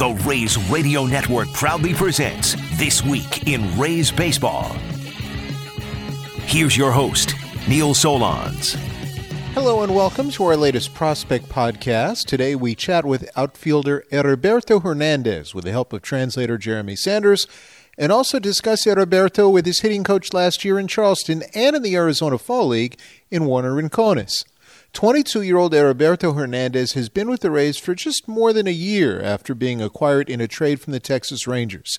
The Rays Radio Network proudly presents This Week in Rays Baseball. Here's your host, Neil Solondz. Hello and welcome to our latest prospect podcast. Today we chat with outfielder Heriberto Hernandez with the help of translator Jeremy Sanders and also discuss Heriberto with his hitting coach last year in Charleston and in the Arizona Fall League in Wuarnner Rincones. 22 year old Heriberto Hernandez has been with the Rays for just more than a year after being acquired in a trade from the Texas Rangers.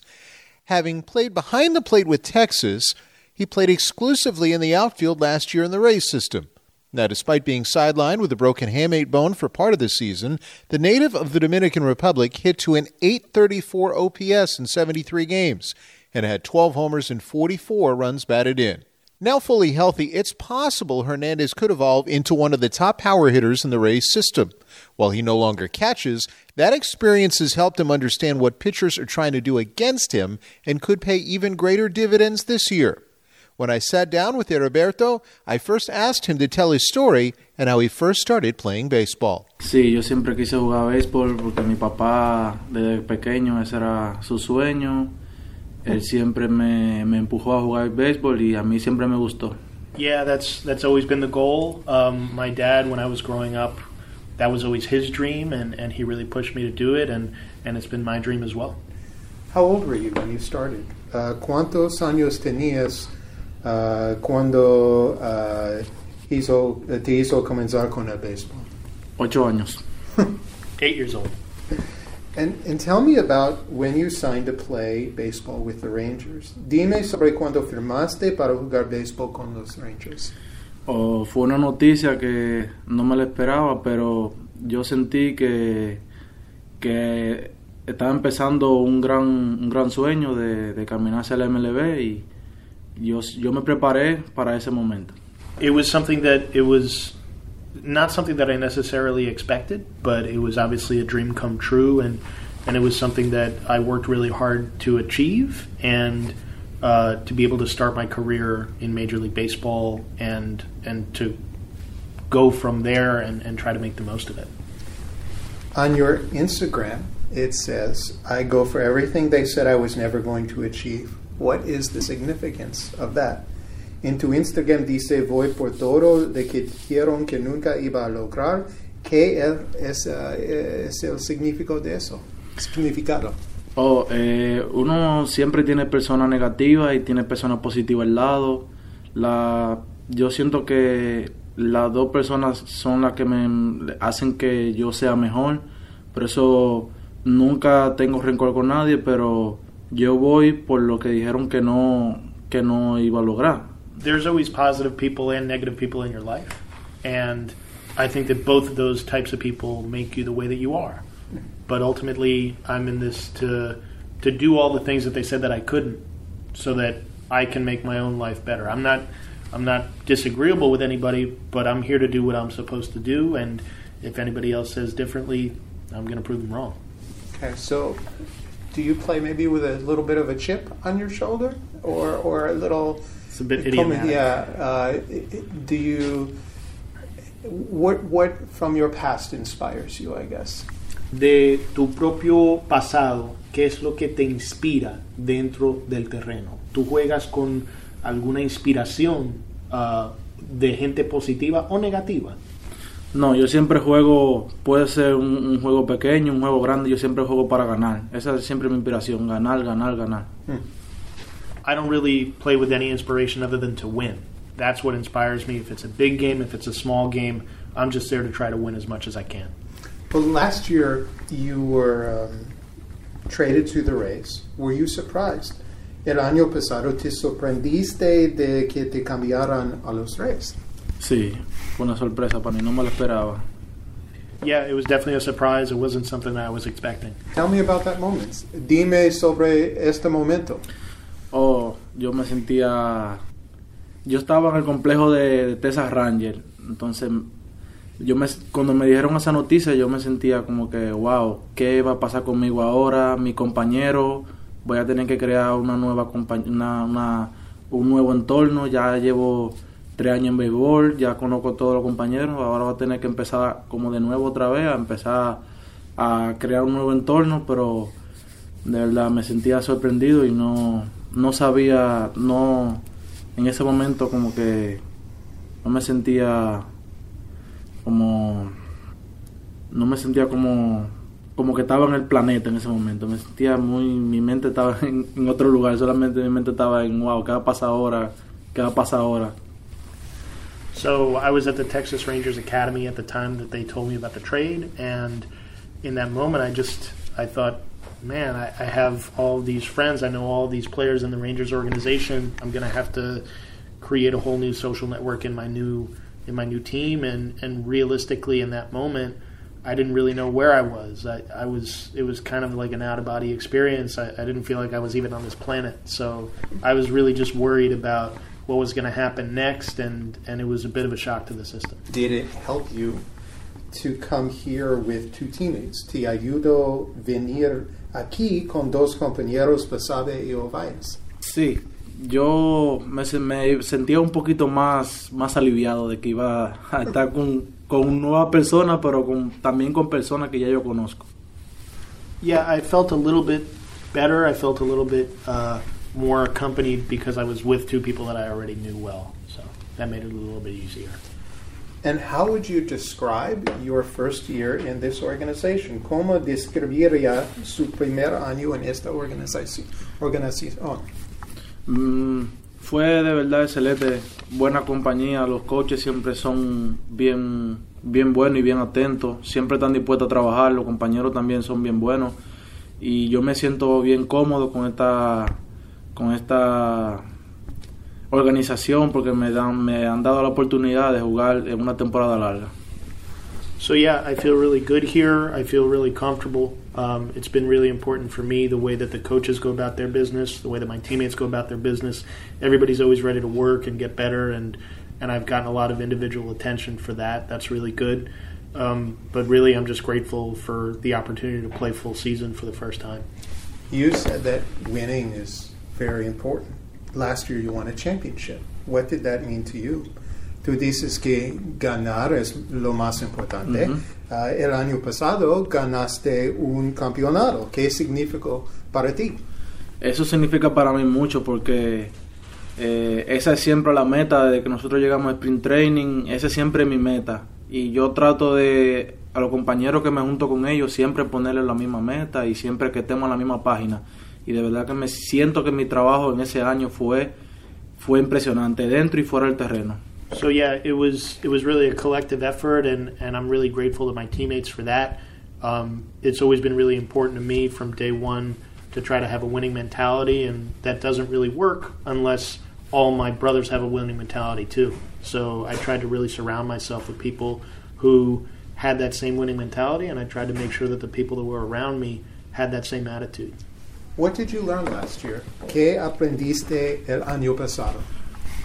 Having played behind the plate with Texas, he played exclusively in the outfield last year in the Rays system. Now, despite being sidelined with a broken hamate bone for part of the season, the native of the Dominican Republic hit to an 834 OPS in 73 games and had 12 homers and 44 runs batted in. Now fully healthy, it's possible Hernandez could evolve into one of the top power hitters in the Rays system. While he no longer catches, that experience has helped him understand what pitchers are trying to do against him and could pay even greater dividends this year. When I sat down with Heriberto, I first asked him to tell his story and how he first started playing baseball. Sí, yo siempre quise jugar béisbol porque mi papá desde pequeño ese era su sueño. Él siempre me, me empujó a jugar béisbol y a mí siempre me gustó. Yeah, that's that's always been the goal. Um, my dad, when I was growing up, that was always his dream, and, and he really pushed me to do it, and, and it's been my dream as well. How old were you when you started? Uh, ¿Cuántos años tenías uh, cuando uh, hizo, te hizo comenzar con el béisbol? Ocho años. Eight years old. And, and tell me about when you signed to play baseball with the Rangers. Dime sobre cuando firmaste para jugar béisbol con los Rangers. Oh, fue una noticia que no me la esperaba, pero yo sentí que, que estaba empezando un gran, un gran sueño de, de caminar hacia la MLB y yo, yo me preparé para ese momento. It was something that it was not something that I necessarily expected, but it was obviously a dream come true, and and it was something that I worked really hard to achieve, and uh, to be able to start my career in Major League Baseball, and and to go from there and, and try to make the most of it. On your Instagram, it says, "I go for everything they said I was never going to achieve." What is the significance of that? En tu Instagram dice, voy por todo de que dijeron que nunca iba a lograr. ¿Qué es, uh, es el significado de eso? Significado. Oh, eh, uno siempre tiene personas negativas y tiene personas positivas al lado. La, yo siento que las dos personas son las que me hacen que yo sea mejor. Por eso nunca tengo rencor con nadie, pero yo voy por lo que dijeron que no, que no iba a lograr. There's always positive people and negative people in your life. And I think that both of those types of people make you the way that you are. But ultimately, I'm in this to to do all the things that they said that I couldn't, so that I can make my own life better. I'm not I'm not disagreeable with anybody, but I'm here to do what I'm supposed to do. And if anybody else says differently, I'm going to prove them wrong. Okay, so do you play maybe with a little bit of a chip on your shoulder, or or a little? It's a bit idiomatic. Yeah. Uh, do you? What what from your past inspires you? I guess. De tu propio pasado, ¿qué es lo que te inspira dentro del terreno? ¿Tú juegas con alguna inspiración uh, de gente positiva o negativa? No, yo siempre juego, puede ser un, un, juego pequeño, un juego grande, yo siempre juego para ganar. Esa es siempre mi inspiración, ganar, ganar, ganar. Hmm. I don't really play with any inspiration other than to win. That's what inspires me. If it's a big game, if it's a small game, I'm just there to try to win as much as I can. Well, last year you were um, traded to the Rays. Were you surprised? El año pasado te sorprendiste de que te cambiaran a los Rays. Sí, fue una sorpresa para mí, no me lo esperaba. Yeah, it was definitely a surprise. It wasn't something that I was expecting. Tell me about that moment. Dime sobre este momento. Oh, yo me sentía. Yo estaba en el complejo de, de Texas Ranger. Entonces, yo me, cuando me dijeron esa noticia, yo me sentía como que, wow, ¿qué va a pasar conmigo ahora? Mi compañero, voy a tener que crear una nueva una, una, un nuevo entorno. Ya llevo tres años en béisbol, ya conozco a todos los compañeros. Ahora voy a tener que empezar como de nuevo otra vez, a empezar a crear un nuevo entorno, pero de verdad me sentía sorprendido y no, no sabía, no, en ese momento como que no me sentía como, no me sentía como, como que estaba en el planeta en ese momento, me sentía muy, mi mente estaba en, otro lugar, solamente mi mente estaba en, wow, ¿qué va a pasar ahora? ¿Qué va a pasar ahora? So I was at the Texas Rangers Academy at the time that they told me about the trade, and in that moment, I just I thought, man, I, I have all these friends, I know all these players in the Rangers organization. I'm going to have to create a whole new social network in my new in my new team, and and realistically, in that moment. I didn't really know where I was. I, I was it was kind of like an out of body experience. I, I didn't feel like I was even on this planet. So I was really just worried about what was going to happen next, and, and it was a bit of a shock to the system. Did it help you to come here with two teammates? Te ayudó venir aquí con dos compañeros Basabe y Ovaes. Sí, yo me, me, sentía un poquito más, más aliviado de que iba a estar con, con nueva persona, pero con, también con personas que ya yo conozco. Yeah, I felt a little bit better. I felt a little bit uh, more accompanied because I was with two people that I already knew well. So that made it a little bit easier. And how would you describe your first year in this organization? ¿Cómo describiría su primer año en esta organización? organización? Mm, fue de verdad excelente, buena compañía, los coaches siempre son bien, bien buenos y bien atentos, siempre están dispuestos a trabajar, los compañeros también son bien buenos y yo me siento bien cómodo con esta con esta organización porque me dan me han dado la oportunidad de jugar en una temporada larga. So yeah, I feel really good here. I feel really comfortable. Um, it's been really important for me the way that the coaches go about their business, the way that my teammates go about their business. Everybody's always ready to work and get better, and and I've gotten a lot of individual attention for that. That's really good. Um, but really, I'm just grateful for the opportunity to play full season for the first time. You said that winning is very important. Last year, you won a championship. What did that mean to you? Tú dices que ganar es lo más importante. Uh -huh. uh, el año pasado ganaste un campeonato. ¿Qué significó para ti? Eso significa para mí mucho porque eh, esa es siempre la meta de que nosotros llegamos a sprint training. Esa es siempre mi meta. Y yo trato de, a los compañeros que me junto con ellos, siempre ponerles la misma meta y siempre que estemos en la misma página. Y de verdad que me siento que mi trabajo en ese año fue, fue impresionante, dentro y fuera del terreno. So yeah, it was it was really a collective effort, and, and I'm really grateful to my teammates for that. Um, it's always been really important to me from day one to try to have a winning mentality, and that doesn't really work unless all my brothers have a winning mentality too. So I tried to really surround myself with people who had that same winning mentality, and I tried to make sure that the people that were around me had that same attitude. What did you learn last year? ¿Qué aprendiste el año pasado?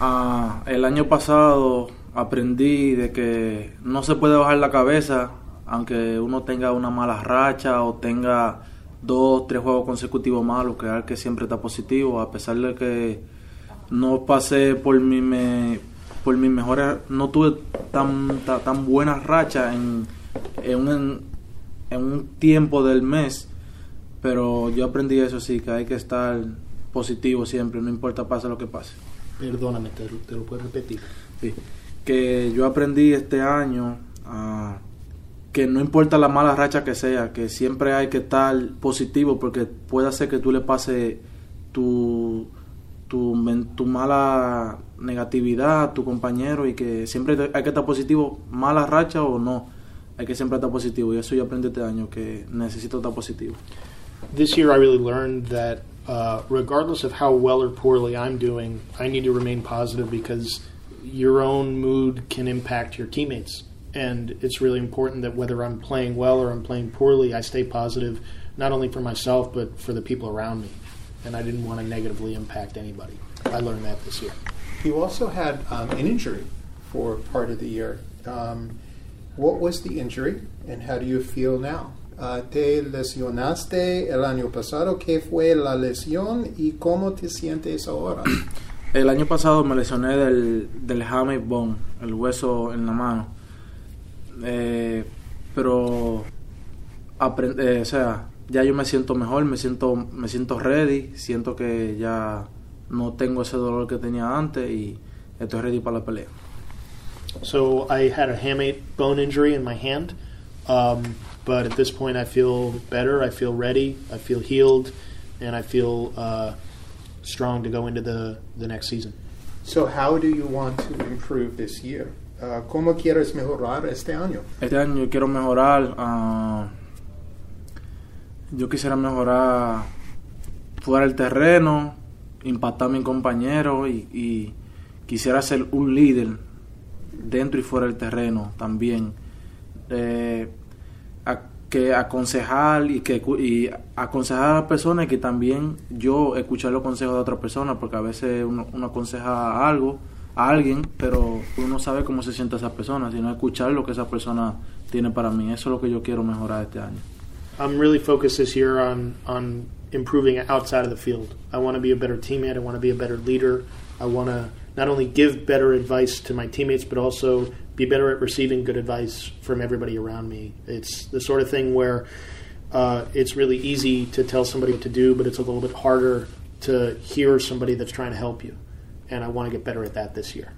Ah, el año pasado aprendí de que no se puede bajar la cabeza aunque uno tenga una mala racha o tenga dos, tres juegos consecutivos malos, crear que siempre está positivo, a pesar de que no pasé por mi me, por mis mejores, no tuve tan, tan, tan buenas rachas en, en, un, en un tiempo del mes, pero yo aprendí eso sí, que hay que estar positivo siempre, no importa pase lo que pase. Perdóname, te, te lo puedes repetir. Sí. Que yo aprendí este año uh, que no importa la mala racha que sea, que siempre hay que estar positivo porque puede hacer que tú le pase tu, tu, tu mala negatividad a tu compañero y que siempre hay que estar positivo, mala racha o no, hay que siempre estar positivo y eso yo aprendí este año que necesito estar positivo. This year I really learned that uh, regardless of how well or poorly I'm doing, I need to remain positive because your own mood can impact your teammates. And it's really important that whether I'm playing well or I'm playing poorly, I stay positive, not only for myself, but for the people around me. And I didn't want to negatively impact anybody. I learned that this year. You also had um, an injury for part of the year. Um, what was the injury, and how do you feel now? Uh, te lesionaste el año pasado. ¿Qué fue la lesión y cómo te sientes ahora? El año pasado me lesioné del, del hamate bone, el hueso en la mano. Eh, pero aprender, o sea, ya yo me siento mejor, me siento, me siento ready, siento que ya no tengo ese dolor que tenía antes y estoy ready para la pelea. So I had a hamate bone injury in my hand, um, but at this point I feel better. I feel ready. I feel healed, and I feel uh, strong to go into the the next season. So how do you want to improve this year? Uh, ¿Cómo quieres mejorar este año? Este año yo quiero mejorar. Uh, yo quisiera mejorar fuera del terreno, impactar a mi compañero y, y, quisiera ser un líder dentro y fuera del terreno también. Eh, que aconsejar y que y aconsejar a las personas que también yo escuchar los consejos de otras personas porque a veces uno, uno aconseja algo a alguien pero uno no sabe cómo se siente esa persona sino escuchar lo que esa persona tiene para mí eso es lo que yo quiero mejorar este año I'm really focused this year on on improving outside of the field. I want to be a better teammate. I want to be a better leader. I want to not only give better advice to my teammates, but also be better at receiving good advice from everybody around me. It's the sort of thing where uh, it's really easy to tell somebody what to do, but it's a little bit harder to hear somebody that's trying to help you. And I want to get better at that this year.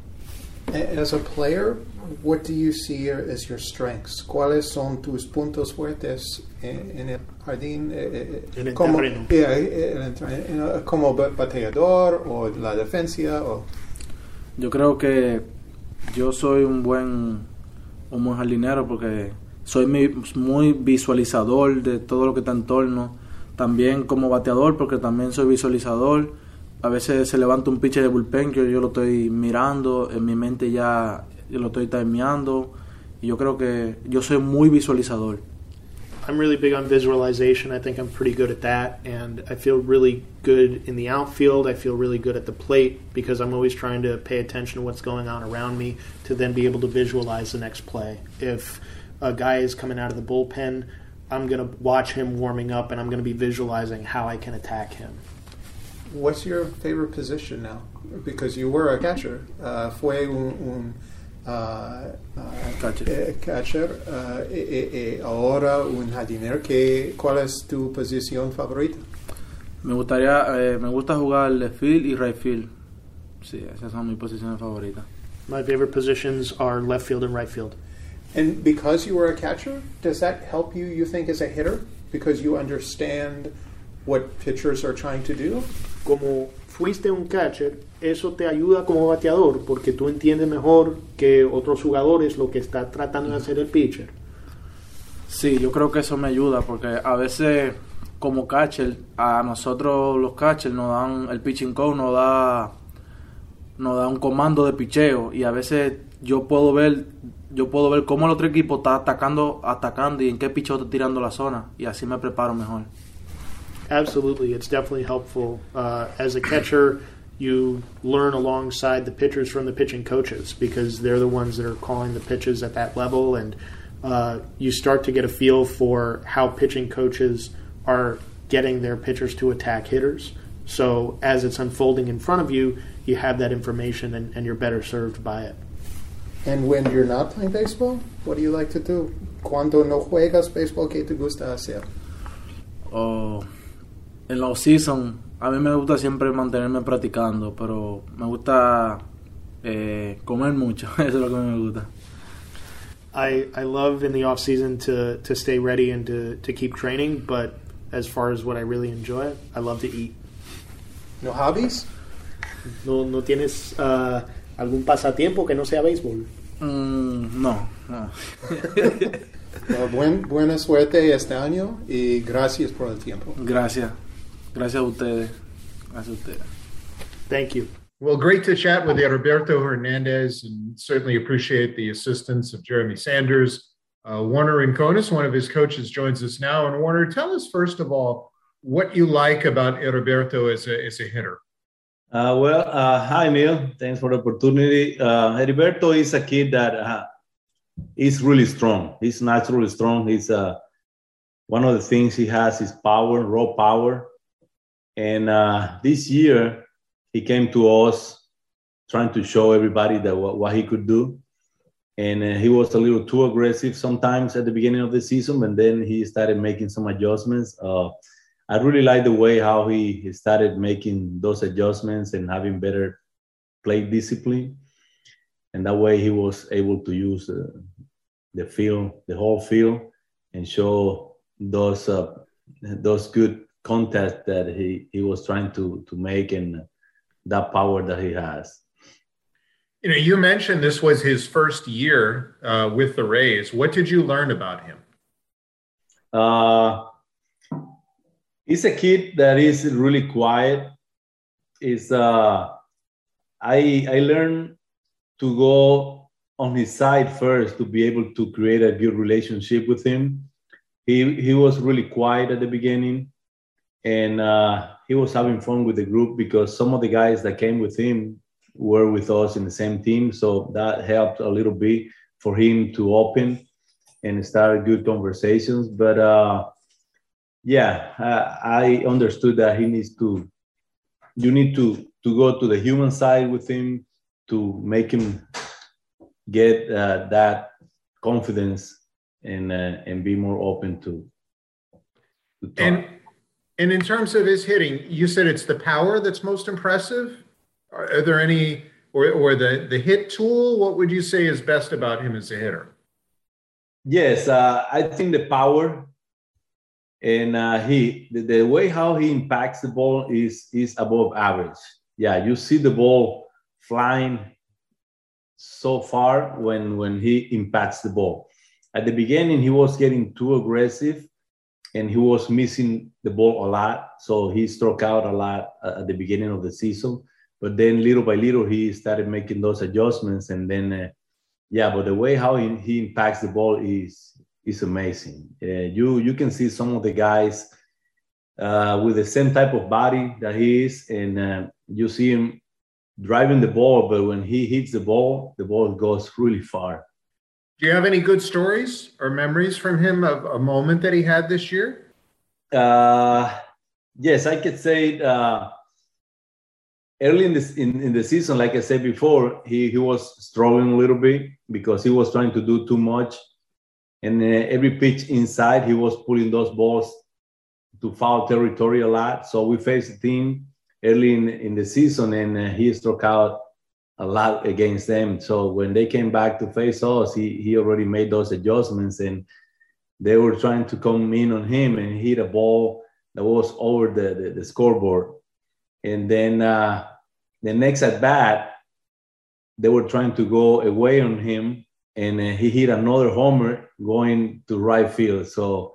As a player, what do you see as your strengths? ¿Cuáles son tus puntos fuertes en, en el jardín? Eh, eh, en el como, terreno. Yeah, como bateador o la defensa o yo creo que yo soy un buen un buen jardinero porque soy muy visualizador de todo lo que está en torno. También como bateador porque también soy visualizador. A veces se levanta un pitcher de bullpen que yo lo estoy mirando, en mi mente ya lo estoy timeando. Y yo creo que yo soy muy visualizador. I'm really big on visualization. I think I'm pretty good at that, and I feel really good in the outfield. I feel really good at the plate because I'm always trying to pay attention to what's going on around me to then be able to visualize the next play. If a guy is coming out of the bullpen, I'm going to watch him warming up and I'm going to be visualizing how I can attack him. What's your favorite position now? Because you were a catcher. Uh, fue un, un catcher. Eh, catcher uh, e, e, ahora un jardinero. ¿Qué, ¿Cuál es tu posición favorita? Me gustaría, eh, me gusta jugar left field y right field. Sí, esas son mis posiciones favoritas. My favorite positions are left field and right field. And because you were a catcher, does that help you, you think, as a hitter? Because you understand what pitchers are trying to do? como fuiste un catcher, eso te ayuda como bateador porque tú entiendes mejor que otros jugadores lo que está tratando de hacer el pitcher. Sí, yo creo que eso me ayuda porque a veces como catcher, a nosotros los catchers nos dan el pitching coach nos da nos da un comando de picheo y a veces yo puedo ver yo puedo ver cómo el otro equipo está atacando atacando y en qué picheo está tirando la zona y así me preparo mejor. Absolutely, it's definitely helpful. Uh, as a catcher, you learn alongside the pitchers from the pitching coaches because they're the ones that are calling the pitches at that level, and uh, you start to get a feel for how pitching coaches are getting their pitchers to attack hitters. So as it's unfolding in front of you, you have that information and, and you're better served by it. And when you're not playing baseball, what do you like to do? Cuando no juegas baseball, ¿qué te gusta hacer? Oh. En la off-season, a mí me gusta siempre mantenerme practicando, pero me gusta eh, comer mucho, eso es lo que me gusta. I, I love in the off season to, to stay ready and to, to keep training, but as far as what I really enjoy, I love to eat. No hobbies? ¿No, no tienes uh, algún pasatiempo que no sea béisbol? Mm, no, no. well, buen, buena suerte este año y gracias por el tiempo. Gracias. Gracias a ustedes. Gracias a ustedes. Thank you. Well, great to chat with Heriberto Hernandez and certainly appreciate the assistance of Jeremy Sanders. Uh, Wuarnner Rincones, one of his coaches, joins us now. And Wuarnner, tell us first of all what you like about Heriberto as a, as a hitter. Uh, well, uh, hi, Neil. Thanks for the opportunity. Uh, Heriberto is a kid that uh, is really strong. He's naturally strong. He's uh, one of the things he has is power, raw power. And uh, this year, he came to us trying to show everybody that what, what he could do. and uh, he was a little too aggressive sometimes at the beginning of the season, and then he started making some adjustments. Uh, I really like the way how he started making those adjustments and having better play discipline, and that way he was able to use uh, the field, the whole field, and show those uh, those good contests that he he was trying to to make and that power that he has. You know, you mentioned this was his first year uh, with the Rays. What did you learn about him? Uh, he's a kid that is really quiet. Is uh, I I learned to go on his side first to be able to create a good relationship with him. He he was really quiet at the beginning, and uh, he was having fun with the group because some of the guys that came with him were with us in the same team. So that helped a little bit for him to open and start good conversations. But uh, yeah, I understood that he needs to, you need to, to go to the human side with him to make him get uh, that confidence and, uh, and be more open to, to. And, and in terms of his hitting, you said it's the power that's most impressive. Are there any, or, or the, the hit tool? What would you say is best about him as a hitter? Yes, uh, I think the power and uh, he the, the, way how he impacts the ball is is above average. Yeah, you see the ball flying so far when when he impacts the ball. At the beginning, he was getting too aggressive, and he was missing the ball a lot. So he struck out a lot at the beginning of the season but then little by little he started making those adjustments and then uh, yeah but the way how he, he impacts the ball is is amazing uh, you you can see some of the guys uh, with the same type of body that he is and uh, you see him driving the ball but when he hits the ball the ball goes really far do you have any good stories or memories from him of a moment that he had this year uh, yes i could say uh, early in this in, in the season, like I said before, he, he was struggling a little bit because he was trying to do too much. And uh, every pitch inside, he was pulling those balls to foul territory a lot. So we faced a team early in, in the season, and uh, he struck out a lot against them. So when they came back to face us, he, he already made those adjustments, and they were trying to come in on him and hit a ball that was over the, the, the scoreboard and then uh, the next at bat, they were trying to go away on him, and uh, he hit another homer going to right field. So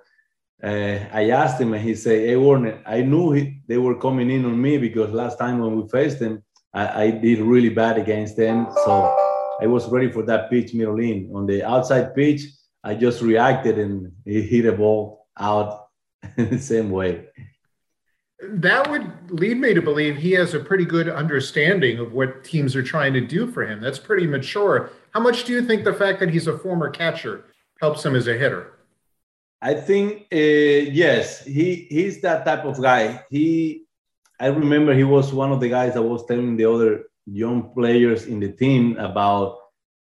uh, I asked him, and he said, "Hey Wuarnner, I knew he, they were coming in on me because last time when we faced them, I, I, did really bad against them. So I was ready for that pitch, middle in. On the outside pitch, I just reacted and he hit a ball out in the same way." that would lead me to believe he has a pretty good understanding of what teams are trying to do for him. That's pretty mature. How much do you think the fact that he's a former catcher helps him as a hitter? I think uh, yes, he he's that type of guy. He, I remember he was one of the guys that was telling the other young players in the team about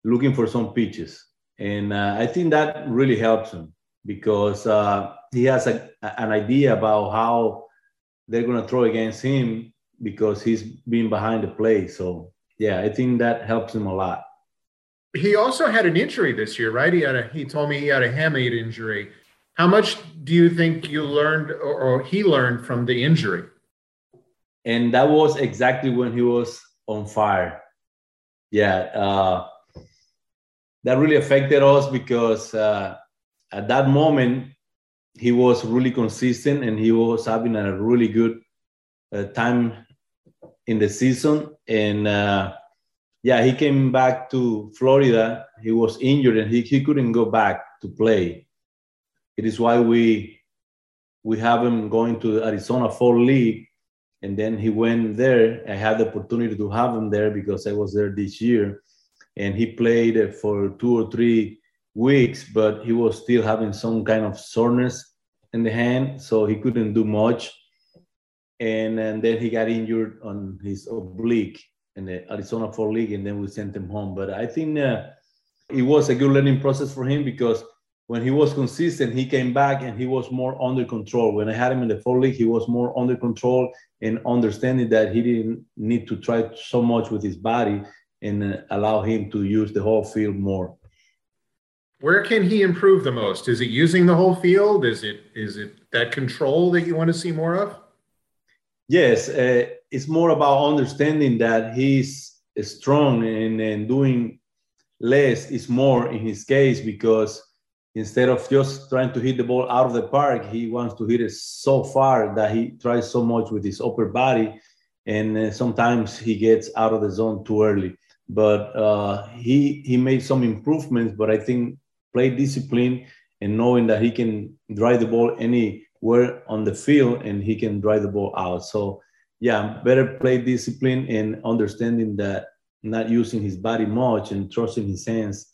looking for some pitches, and uh, I think that really helps him because uh, he has a, an idea about how they're going to throw against him because he's been behind the play. So yeah, I think that helps him a lot. He also had an injury this year, right? He had a he told me he had a hamate injury. How much do you think you learned or, or he learned from the injury? And that was exactly when he was on fire. Yeah, uh, that really affected us because uh, at that moment he was really consistent and he was having a really good uh, time in the season. And uh, yeah, he came back to Florida. He was injured and he, he couldn't go back to play. It is why we we have him going to Arizona Fall League. And then he went there. I had the opportunity to have him there because I was there this year. And he played for two or three weeks, but he was still having some kind of soreness in the hand, so he couldn't do much. And, and then he got injured on his oblique in the Arizona Fall League, and then we sent him home. But I think uh, it was a good learning process for him because when he was consistent, he came back and he was more under control. When I had him in the fall league, he was more under control and understanding that he didn't need to try so much with his body and uh, allow him to use the whole field more. Where can he improve the most? Is it using the whole field? Is it is it that control that you want to see more of? Yes, uh, it's more about understanding that he's strong and, and doing less is more in his case because instead of just trying to hit the ball out of the park, he wants to hit it so far that he tries so much with his upper body, and uh, sometimes he gets out of the zone too early. But uh, he he made some improvements, but I think play discipline and knowing that he can drive the ball anywhere on the field and he can drive the ball out. So yeah, better play discipline and understanding that not using his body much and trusting his hands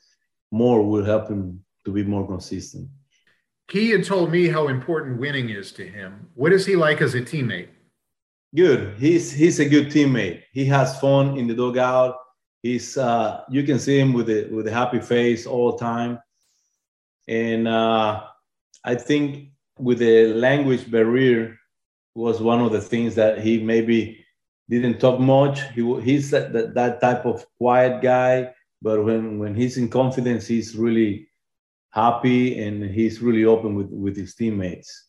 more will help him to be more consistent. He had told me how important winning is to him. What is he like as a teammate? Good. He's he's a good teammate. He has fun in the dugout. He's uh, you can see him with a with a happy face all the time. And uh, I think with the language barrier was one of the things that he maybe didn't talk much. He he's that, that, that type of quiet guy, but when when he's in confidence, he's really happy and he's really open with with his teammates.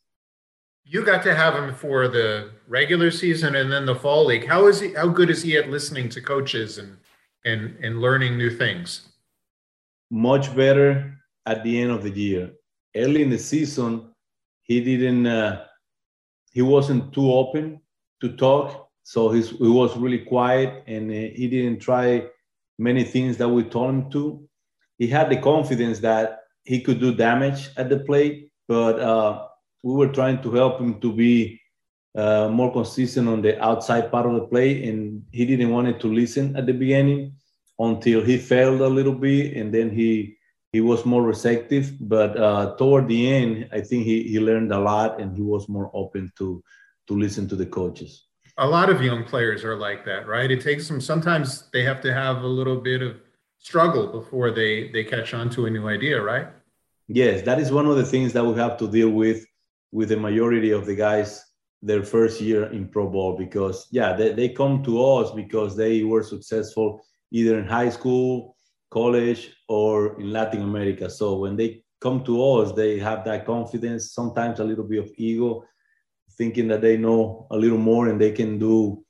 You got to have him for the regular season and then the fall league. How is he? How good is he at listening to coaches and and and learning new things? Much better at the end of the year. Early in the season, he didn't. Uh, he wasn't too open to talk, so he's, he was really quiet and uh, he didn't try many things that we told him to. He had the confidence that he could do damage at the plate, but uh, we were trying to help him to be uh, more consistent on the outside part of the play, and he didn't want it to listen at the beginning until he failed a little bit, and then he he was more receptive. But uh, toward the end, I think he, he learned a lot, and he was more open to to listen to the coaches. A lot of young players are like that, right? It takes them. Sometimes they have to have a little bit of struggle before they they catch on to a new idea, right? Yes, that is one of the things that we have to deal with with the majority of the guys their first year in pro ball because yeah they, they come to us because they were successful either in high school college or in latin america so when they come to us they have that confidence sometimes a little bit of ego thinking that they know a little more and they can do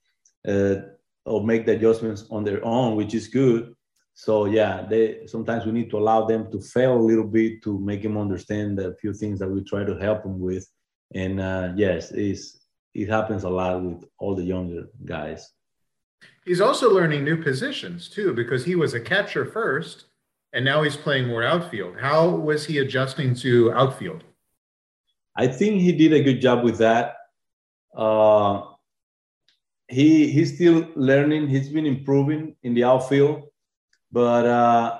uh, or make the adjustments on their own which is good so yeah, they sometimes we need to allow them to fail a little bit to make them understand a few things that we try to help them with. And uh, yes, it's, it happens a lot with all the younger guys. He's also learning new positions too, because he was a catcher first, and now he's playing more outfield. How was he adjusting to outfield? I think he did a good job with that. Uh, he he's still learning. He's been improving in the outfield but uh,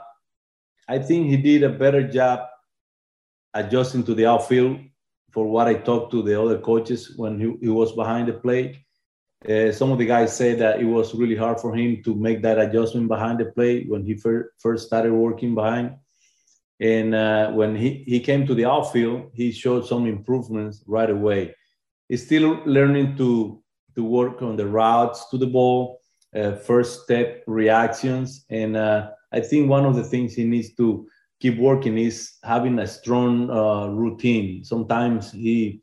I think he did a better job adjusting to the outfield for what I talked to the other coaches when he, he was behind the plate. Uh, some of the guys said that it was really hard for him to make that adjustment behind the plate when he fir- first started working behind. And uh, when he, he came to the outfield, he showed some improvements right away. He's still learning to, to work on the routes to the ball, uh, first step reactions. And uh, I think one of the things he needs to keep working is having a strong uh, routine. Sometimes he,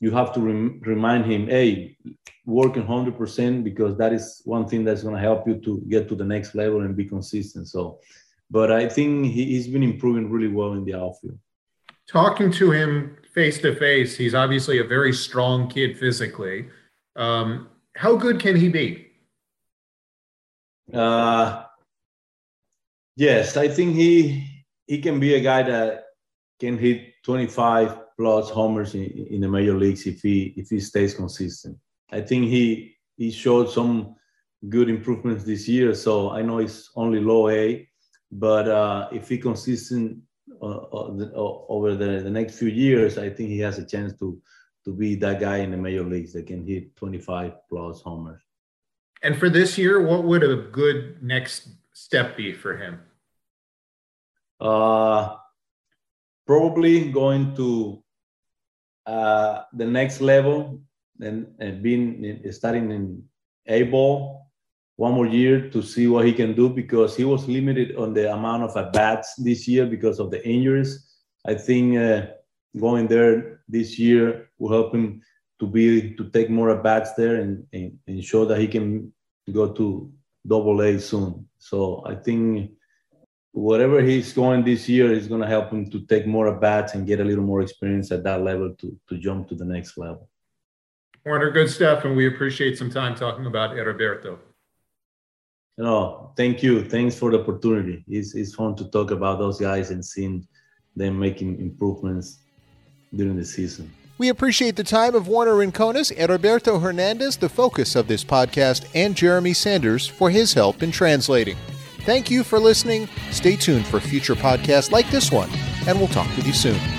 you have to rem- remind him, hey, working 100% because that is one thing that's going to help you to get to the next level and be consistent. So, but I think he, he's been improving really well in the outfield. Talking to him face to face, he's obviously a very strong kid physically. Um, how good can he be? Uh, yes, I think he he can be a guy that can hit 25 plus homers in, in the major leagues if he if he stays consistent. I think he he showed some good improvements this year. So I know it's only low A, but uh, if he consistent uh, uh, over the, the next few years, I think he has a chance to to be that guy in the major leagues that can hit 25 plus homers. And for this year, what would a good next step be for him? Uh, probably going to uh, the next level and, and being starting in A ball one more year to see what he can do because he was limited on the amount of at bats this year because of the injuries. I think uh, going there this year will help him to be to take more at bats there and, and, and show that he can go to double A soon. So I think whatever he's going this year is going to help him to take more at bats and get a little more experience at that level to, to jump to the next level. Wuarnner, good stuff, and we appreciate some time talking about Heriberto. No, thank you. Thanks for the opportunity. It's, it's fun to talk about those guys and seeing them making improvements during the season. We appreciate the time of Wuarnner Rincones, and Heriberto Hernandez, the focus of this podcast, and Jeremy Sanders for his help in translating. Thank you for listening. Stay tuned for future podcasts like this one, and we'll talk with you soon.